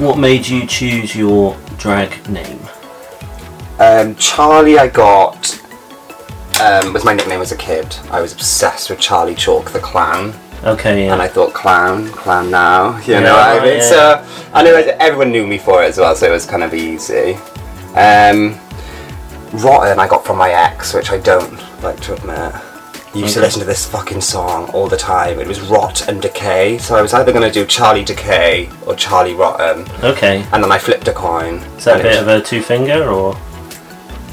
What made you choose your drag name? Um, Charlie, I got um, was my nickname as a kid. I was obsessed with Charlie Chalk the clown, Okay, yeah. and I thought clown, clown now. You Yeah, know, what I mean, yeah. so I knew everyone knew me for it as well, so it was kind of easy. Um, Rotten, I got from my ex, which I don't like to admit. Used to listen to this fucking song all the time. It was Rot and Decay, so I was either going to do Charlie Decay or Charlie Rotten, okay. and then I flipped a coin. Is that a bit of a two finger or?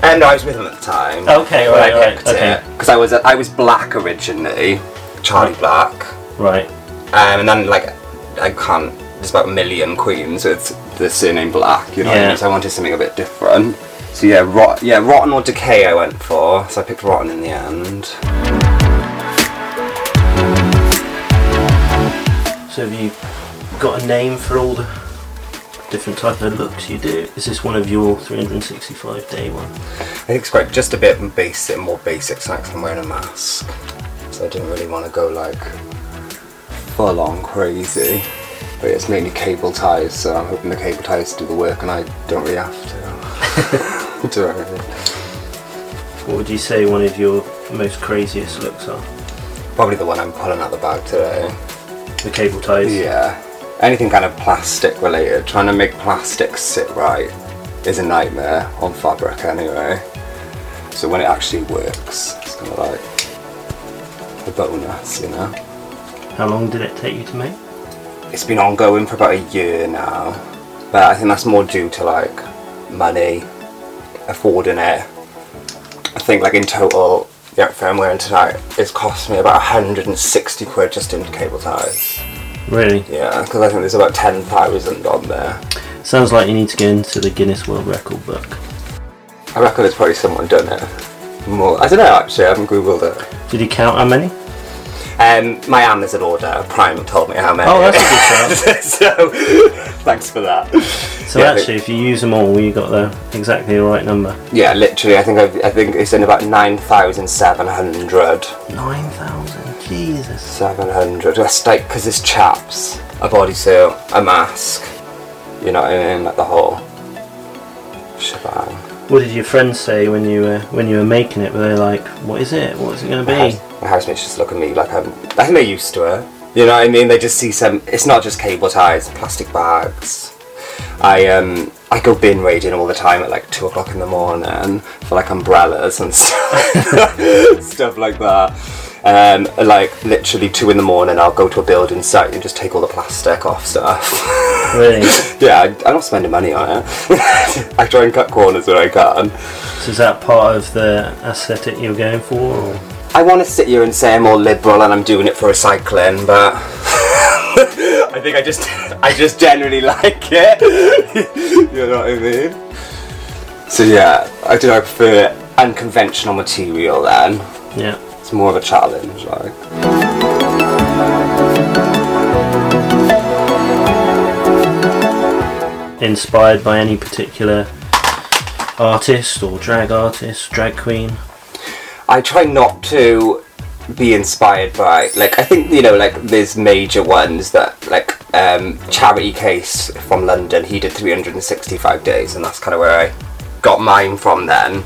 And I was with him at the time. Okay, right, I right, okay. because I was I was black originally, Charlie Black, Right. um, and then like I can't. There's about a million queens with the surname Black. You know, what I mean? so I wanted something a bit different. So yeah, rot, yeah, Rotten or Decay I went for. So I picked Rotten in the end. So have you got a name for all the different type of looks you do? Is this one of your 365 day one? I think it's quite just a bit basic, more basic, so like I'm wearing a mask. So I didn't really want to go like full on crazy. But it's mainly cable ties, so I'm hoping the cable ties do the work and I don't really have to. do everything. What would you say one of your most craziest looks are? Probably the one I'm pulling out the bag today. The cable ties? Yeah. Anything kind of plastic related. Trying to make plastic sit right is a nightmare on fabric anyway. So when it actually works, it's kind of like a bonus, you know? How long did it take you to make? It's been ongoing for about a year now, but I think that's more due to like money, affording it. I think like in total, the outfit I'm wearing tonight, it's cost me about 160 quid just in cable ties. Really? Yeah, because I think there's about 10,000 on there. Sounds like you need to get into the Guinness World Record book. I reckon there's probably someone done it. More, I don't know actually. I haven't googled it. Did you count how many? Um, my Amazon order, Prime told me how many. Oh, that's a good so, thanks for that. So Yeah, actually, if you use them all, you got the exactly the right number. Yeah, literally. I think I've, I think it's in about nine thousand seven hundred. Nine thousand. Jesus. Seven hundred. That's like because it's chaps, a bodysuit, a mask. You know what I mean? Like the whole shebang. What did your friends say when you were when you were making it? Were they like, "What is it? What's it going to be?" My housemates just look at me like I'm. I think they're used to it. You know what I mean? They just see some. It's not just cable ties, plastic bags. I um I go bin raiding all the time at like two o'clock in the morning for like umbrellas and stuff, stuff like that. Um, like literally two in the morning, I'll go to a building site and just take all the plastic off stuff. Really? yeah, I, I'm not spending money on it. I try and cut corners where I can. So is that part of the aesthetic you're going for? Or? I want to sit here and say I'm more liberal and I'm doing it for recycling, but I think I just I just generally like it. you know what I mean? So yeah, I do I prefer unconventional material then. Yeah. It's more of a challenge, like. Inspired by any particular artist or drag artist, drag queen? I try not to be inspired by like I think you know like there's major ones that like um Charity Kase from London he did 365 days and that's kind of where I got mine from then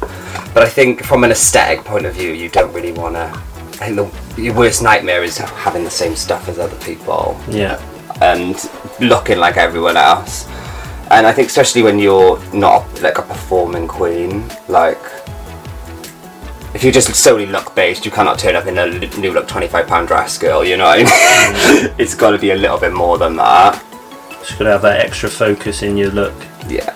but I think from an aesthetic point of view you don't really want to I think the your worst nightmare is having the same stuff as other people Yeah. and looking like everyone else. And I think especially when you're not like a performing queen, like if you're just solely look based, you cannot turn up in a new look twenty five pound dress, girl. You know, what I mean? it's got to be a little bit more than that. Just got to have that extra focus in your look. Yeah.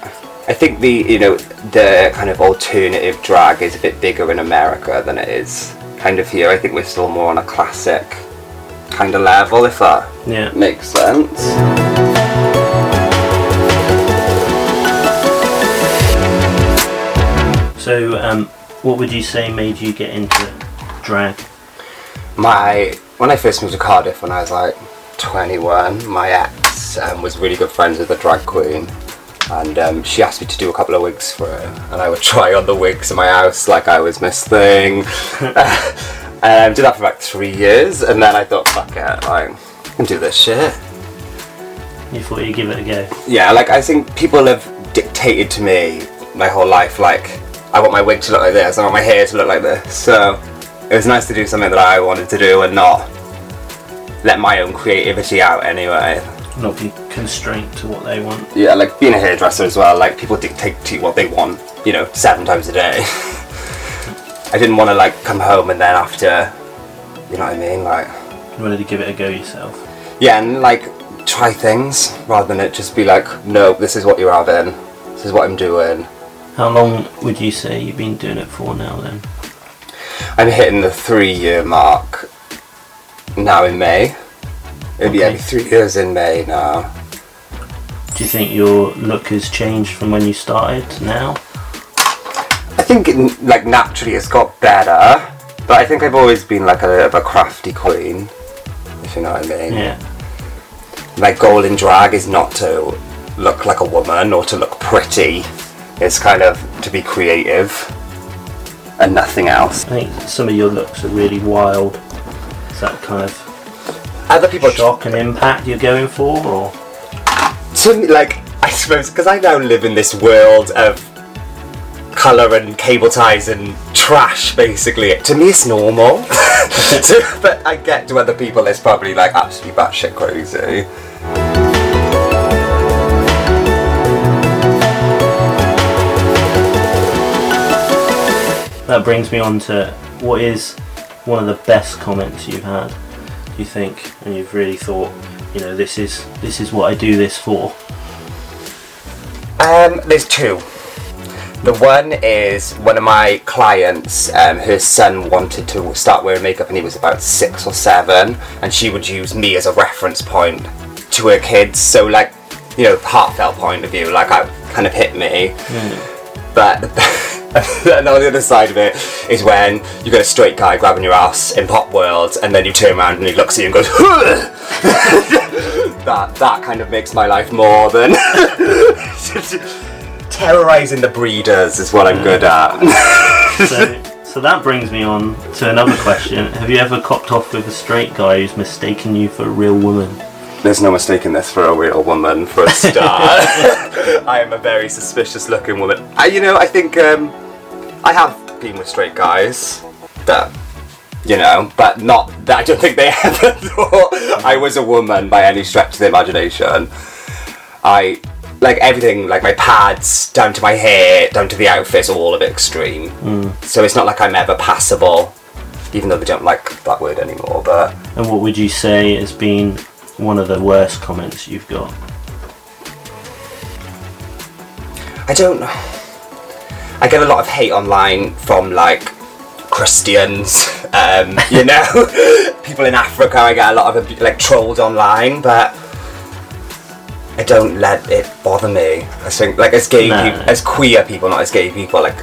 I think the you know the kind of alternative drag is a bit bigger in America than it is kind of here. I think we're still more on a classic kind of level, if that Yeah. makes sense. So, um, what would you say made you get into drag? my when I first moved to Cardiff when I was like 21, my ex um, was really good friends with a drag queen, and um, she asked me to do a couple of wigs for her, and I would try on the wigs in my house like I was Miss Thing. um, did that for about three years, and then I thought, fuck it, like, I can do this shit. You thought you'd give it a go. Yeah, like I think people have dictated to me my whole life, like I want my wig to look like this, I want my hair to look like this. So it was nice to do something that I wanted to do and not let my own creativity out anyway. Not be constrained to what they want. Yeah, like being a hairdresser as well, like people dictate to you what they want, you know, seven times a day. I didn't want to like come home and then after, you know what I mean? Like, You wanted to give it a go yourself. yeah, and like try things rather than it just be like, no, this is what you're having, this is what I'm doing. How long would you say you've been doing it for now then? I'm hitting the three year mark now in May. It'll be Okay. every three years in May now. Do you think your look has changed from when you started to now? I think it, like naturally it's got better, but I think I've always been like a bit of a crafty queen, if you know what I mean. Yeah. My goal in drag is not to look like a woman or to look pretty. It's kind of to be creative and nothing else. I think some of your looks are really wild. Is that kind of Other people shock and impact you're going for, or to me, like I suppose because I now live in this world of color and cable ties and trash basically to me it's normal so, but I get to other people it's probably like absolutely batshit crazy that brings me on to what is one of the best comments you've had? You think, and you've really thought, you know, this is this is what I do this for? um there's two the one is one of my clients um, her son wanted to start wearing makeup and he was about six or seven and she would use me as a reference point to her kids so like you know heartfelt point of view like I kind of hit me But and on the other side of it is when you get a straight guy grabbing your ass in Popworld, and then you turn around and he looks at you and goes, that that kind of makes my life more than terrorizing the breeders is what I'm good at. So, so that brings me on to another question. Have you ever copped off with a straight guy who's mistaken you for a real woman? There's no mistaking this for a real woman for a start. I am a very suspicious looking woman. I, you know, I think um, I have been with straight guys that, you know, but not that I don't think they ever thought I was a woman by any stretch of the imagination. I like everything, like my pads, down to my hair, down to the outfits, all of it extreme. Hmm. So it's not like I'm ever passable, even though they don't like that word anymore. But And what would you say has been one of the worst comments you've got? I don't know. I get a lot of hate online from like Christians, um, you know, people in Africa. I get a lot of like trolled online, but I don't let it bother me. I think like as gay No. people, as queer people, not as gay people, like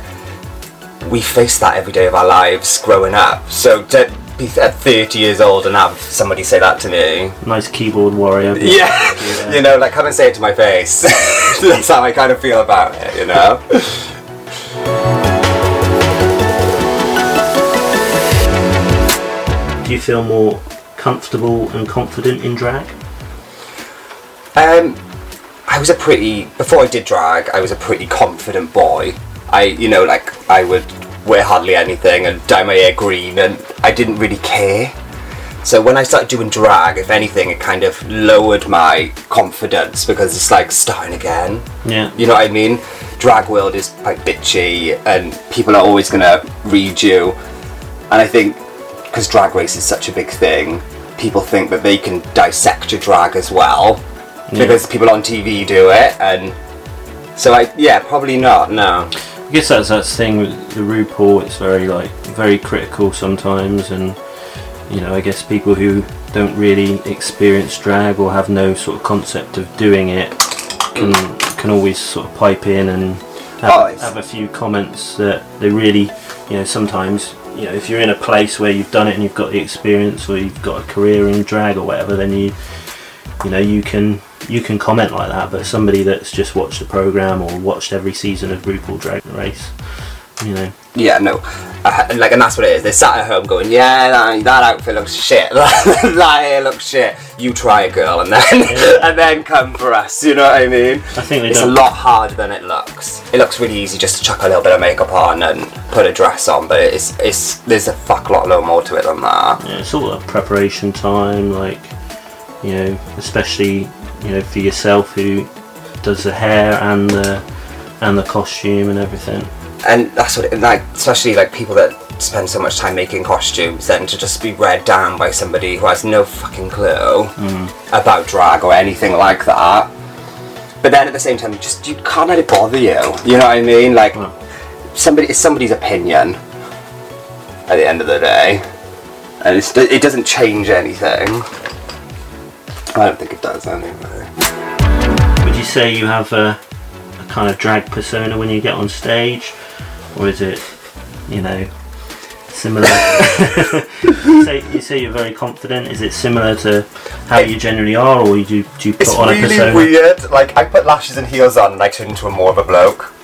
we face that every day of our lives growing up. So to be at 30 years old and have somebody say that to me, Nice keyboard warrior. yeah, Yeah. you know, like come and say it to my face. That's how I kind of feel about it, you know. You feel more comfortable and confident in drag? Um, I was a pretty before I did drag. I was a pretty confident boy. I, you know, like I would wear hardly anything and dye my hair green, and I didn't really care. So when I started doing drag, if anything, it kind of lowered my confidence because it's like starting again. Yeah. You know what I mean? Drag world is quite bitchy, and people are always gonna read you. And I think because drag race is such a big thing, people think that they can dissect a drag as well Yeah. because people on TV do it, and so I yeah probably not. No. I guess that's that thing with the RuPaul. It's very like very critical sometimes, and you know, I guess people who don't really experience drag or have no sort of concept of doing it can can always sort of pipe in and have, Oh, have a few comments that they really, you know, sometimes. You know, if you're in a place where you've done it and you've got the experience, or you've got a career in drag or whatever, then you, you know, you can you can comment like that, but somebody that's just watched the program or watched every season of RuPaul Drag Race, you know, Yeah, no, uh, and, like, and that's what it is. They sat at home going, "Yeah, that, that outfit looks shit. that hair looks shit. You try it, girl, and then Yeah. and then come for us." You know what I mean? I think It's a don't. lot harder than it looks. It looks really easy just to chuck a little bit of makeup on and put a dress on, but it's it's there's a fuck lot more to it than that. Yeah, it's all a preparation time, like you know, especially you know for yourself who does the hair and the and the costume and everything. And that's what, it, like, especially like people that spend so much time making costumes, then to just be read down by somebody who has no fucking clue mm. about drag or anything like that. But then at the same time, just you can't let it bother you. You know what I mean? Like Well, somebody, it's somebody's opinion. At the end of the day, and it's, it doesn't change anything. I don't think it does anyway. would you say you have a, a kind of drag persona when you get on stage, or is it, you know, similar? you, say, you say you're very confident. Is it similar to how you generally are, or you do, do you put It's on a really persona? weird. Like I put lashes and heels on, and I turn into a more of a bloke.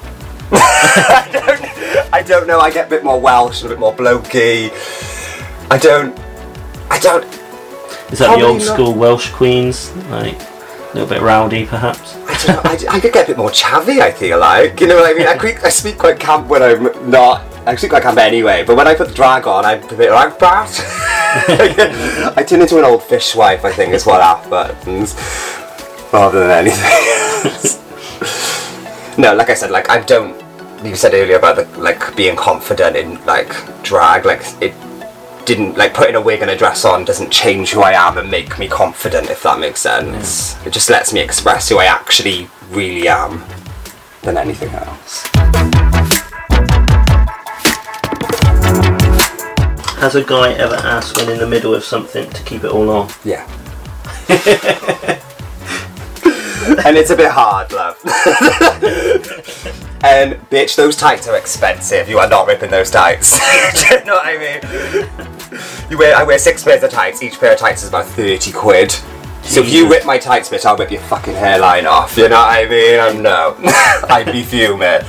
I don't. I don't know. I get a bit more Welsh, a bit more blokey. I don't. I don't. Is that the old not. school Welsh queens, like a little bit rowdy, perhaps? I know. I, I could get a bit more chavvy. I feel like you know what I mean. I, quick, I speak quite camp when I'm not. I speak quite camp anyway, but when I put the drag on, I'm a bit like that. I turn into an old fishwife. I think is what happens, rather than anything. no, like I said, like I don't. You said earlier about the like being confident in like drag, like it didn't like putting a wig and a dress on doesn't change who I am and make me confident if that makes sense. Mm. It just lets me express who I actually really am than anything else. Has a guy ever asked when in the middle of something to keep it all on? Yeah. and it's a bit hard, love. and bitch, those tights are expensive. You are not ripping those tights. Do you know what I mean? You wear, I wear six pairs of tights. Each pair of tights is about thirty quid. So if you rip my tights, bitch, I'll rip your fucking hairline off. You know what I mean? I'm no. I'd be fuming.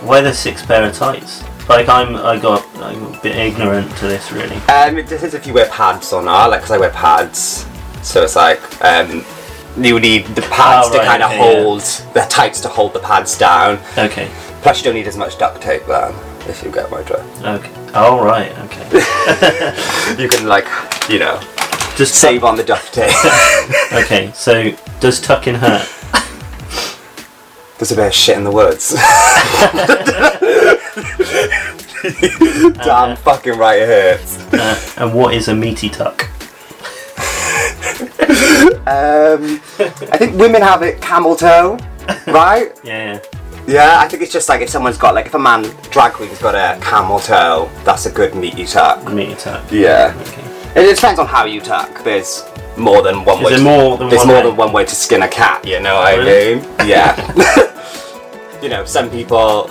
Why the six pair of tights? Like I'm, I got, I'm a bit ignorant to this really. Um, it depends if you wear pads or not. Like, cause I wear pads, so it's like um, you need the pads Oh, to right, kind of okay, yeah. hold the tights to hold the pads down. Okay, Plus, you don't need as much duct tape then, if you get my drift. okay. Oh right, okay. You can like, you know, Just save on the duct tape. Okay, so does tucking hurt? There's a bit of shit in the woods. Damn fucking right it hurts. Uh, and what is a meaty tuck? Um, I think women have it camel toe, right? Yeah, Yeah, I think it's just like if someone's got like if a man drag queen's got a camel toe, that's a good meaty tuck. yeah, meaty tuck. Yeah. Okay. It, depends on how you tuck. There's more than one Is way. there to, more than there's one more way? than one way to skin a cat. You know what Really? I mean? Yeah. you know, some people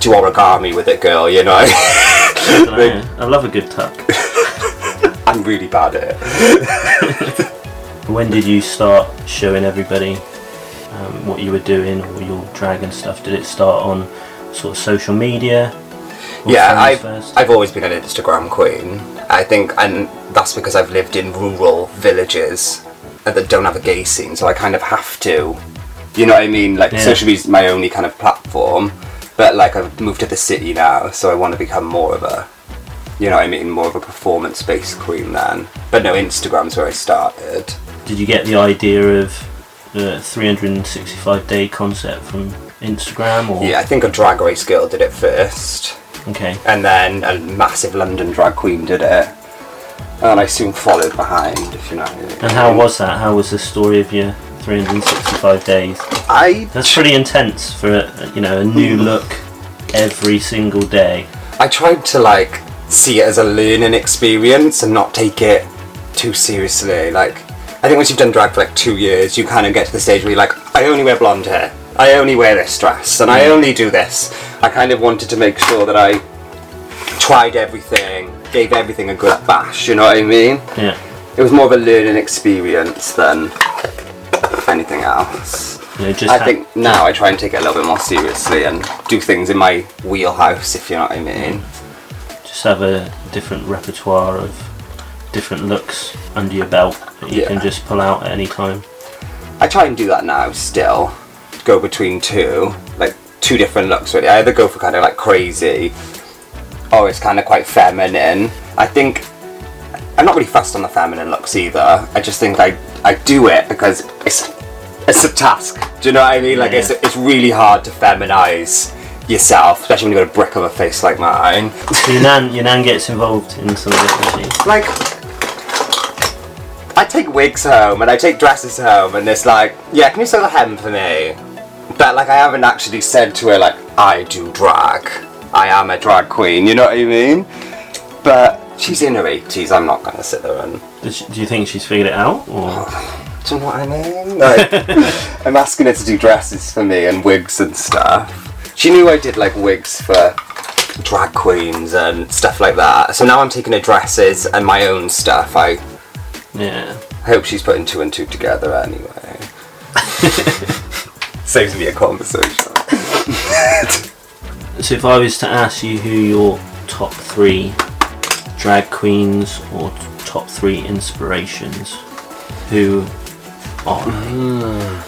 do origami with it, girl. You know. I, know, I love a good tuck. I'm really bad at it. When did you start showing everybody um, what you were doing or your drag and stuff? Did it start on sort of social media? Yeah, I've, first? I've always been an Instagram queen. I think, and that's because I've lived in rural villages that don't have a gay scene, so I kind of have to. You know what I mean? Like, Yeah. social media is my only kind of platform, but like, I've moved to the city now, so I want to become more of a, you know what I mean, more of a performance based queen then. But no, Instagram's where I started. Did you get the idea of the 365 day concept from Instagram or? Yeah, I think a drag race girl did it first. Okay. and then a massive London drag queen did it, and I soon followed behind. If you know. what I mean. And how was that? How was the story of your 365 days? I? That's pretty intense for a, you know a new hmm. look every single day. I tried to like see it as a learning experience and not take it too seriously. Like, I think once you've done drag for like two years, you kind of get to the stage where you're like, I only wear blonde hair. I only wear this dress, and I mm. only do this. I kind of wanted to make sure that I tried everything, gave everything a good bash. You know what I mean? Yeah. It was more of a learning experience than anything else. You know, just I ha- think now I try and take it a little bit more seriously and do things in my wheelhouse, if you know what I mean. just have a different repertoire of different looks under your belt that you Yeah. can just pull out at any time. I try and do that now still. Go between two, like two different looks really. I either go for kind of like crazy or it's kind of quite feminine. I think I'm not really fussed on the feminine looks either. I just think I I do it because it's it's a task. Do you know what I mean? Like Yeah. it's it's really hard to feminize yourself, especially when you've got a brick of a face like mine. So your nan, your nan gets involved in some of this, like I take wigs home and I take dresses home and it's like, yeah, can you sew the hem for me? But like I haven't actually said to her like I do drag. I am a drag queen, you know what I mean? But she's in her eighties, I'm not gonna sit there and she? Do you think she's figured it out? Or do you know what I mean? Like I'm asking her to do dresses for me and wigs and stuff. She knew I did like wigs for drag queens and stuff like that. So now I'm taking her dresses and my own stuff. I yeah, I hope she's putting two and two together anyway. Saves me a conversation. So if I was to ask you who your top three drag queens or top three inspirations, who are they?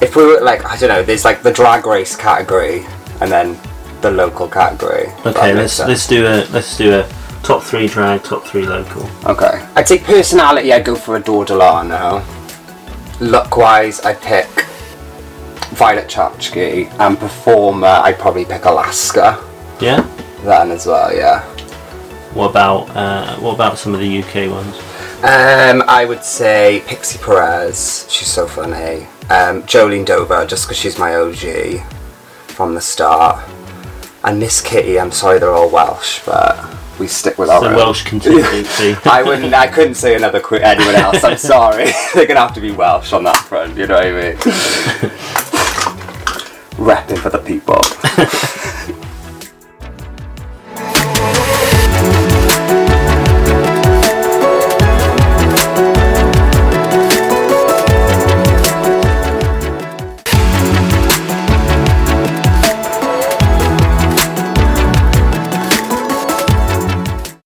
If we were like, I don't know, there's like the drag race category and then the local category. Okay, let's sense. let's do a let's do a top three drag, top three local. Okay. I'd say personality, I'd go for Adore Delano. Look wise, I'd pick Violet Chachki. And performer, I'd probably pick Alaska. Yeah. Then as well, yeah. What about uh, what about some of the UK ones? Um, I would say Pixie Perez. She's so funny. Um, Jolene Dover, just because she's my OG from the start. And Miss Kitty. I'm sorry, they're all Welsh, but we stick with our The own. Welsh contingency. I wouldn't. I couldn't say another qu- anyone else. I'm sorry. They're gonna have to be Welsh on that front. You know what I mean? Repping for the people.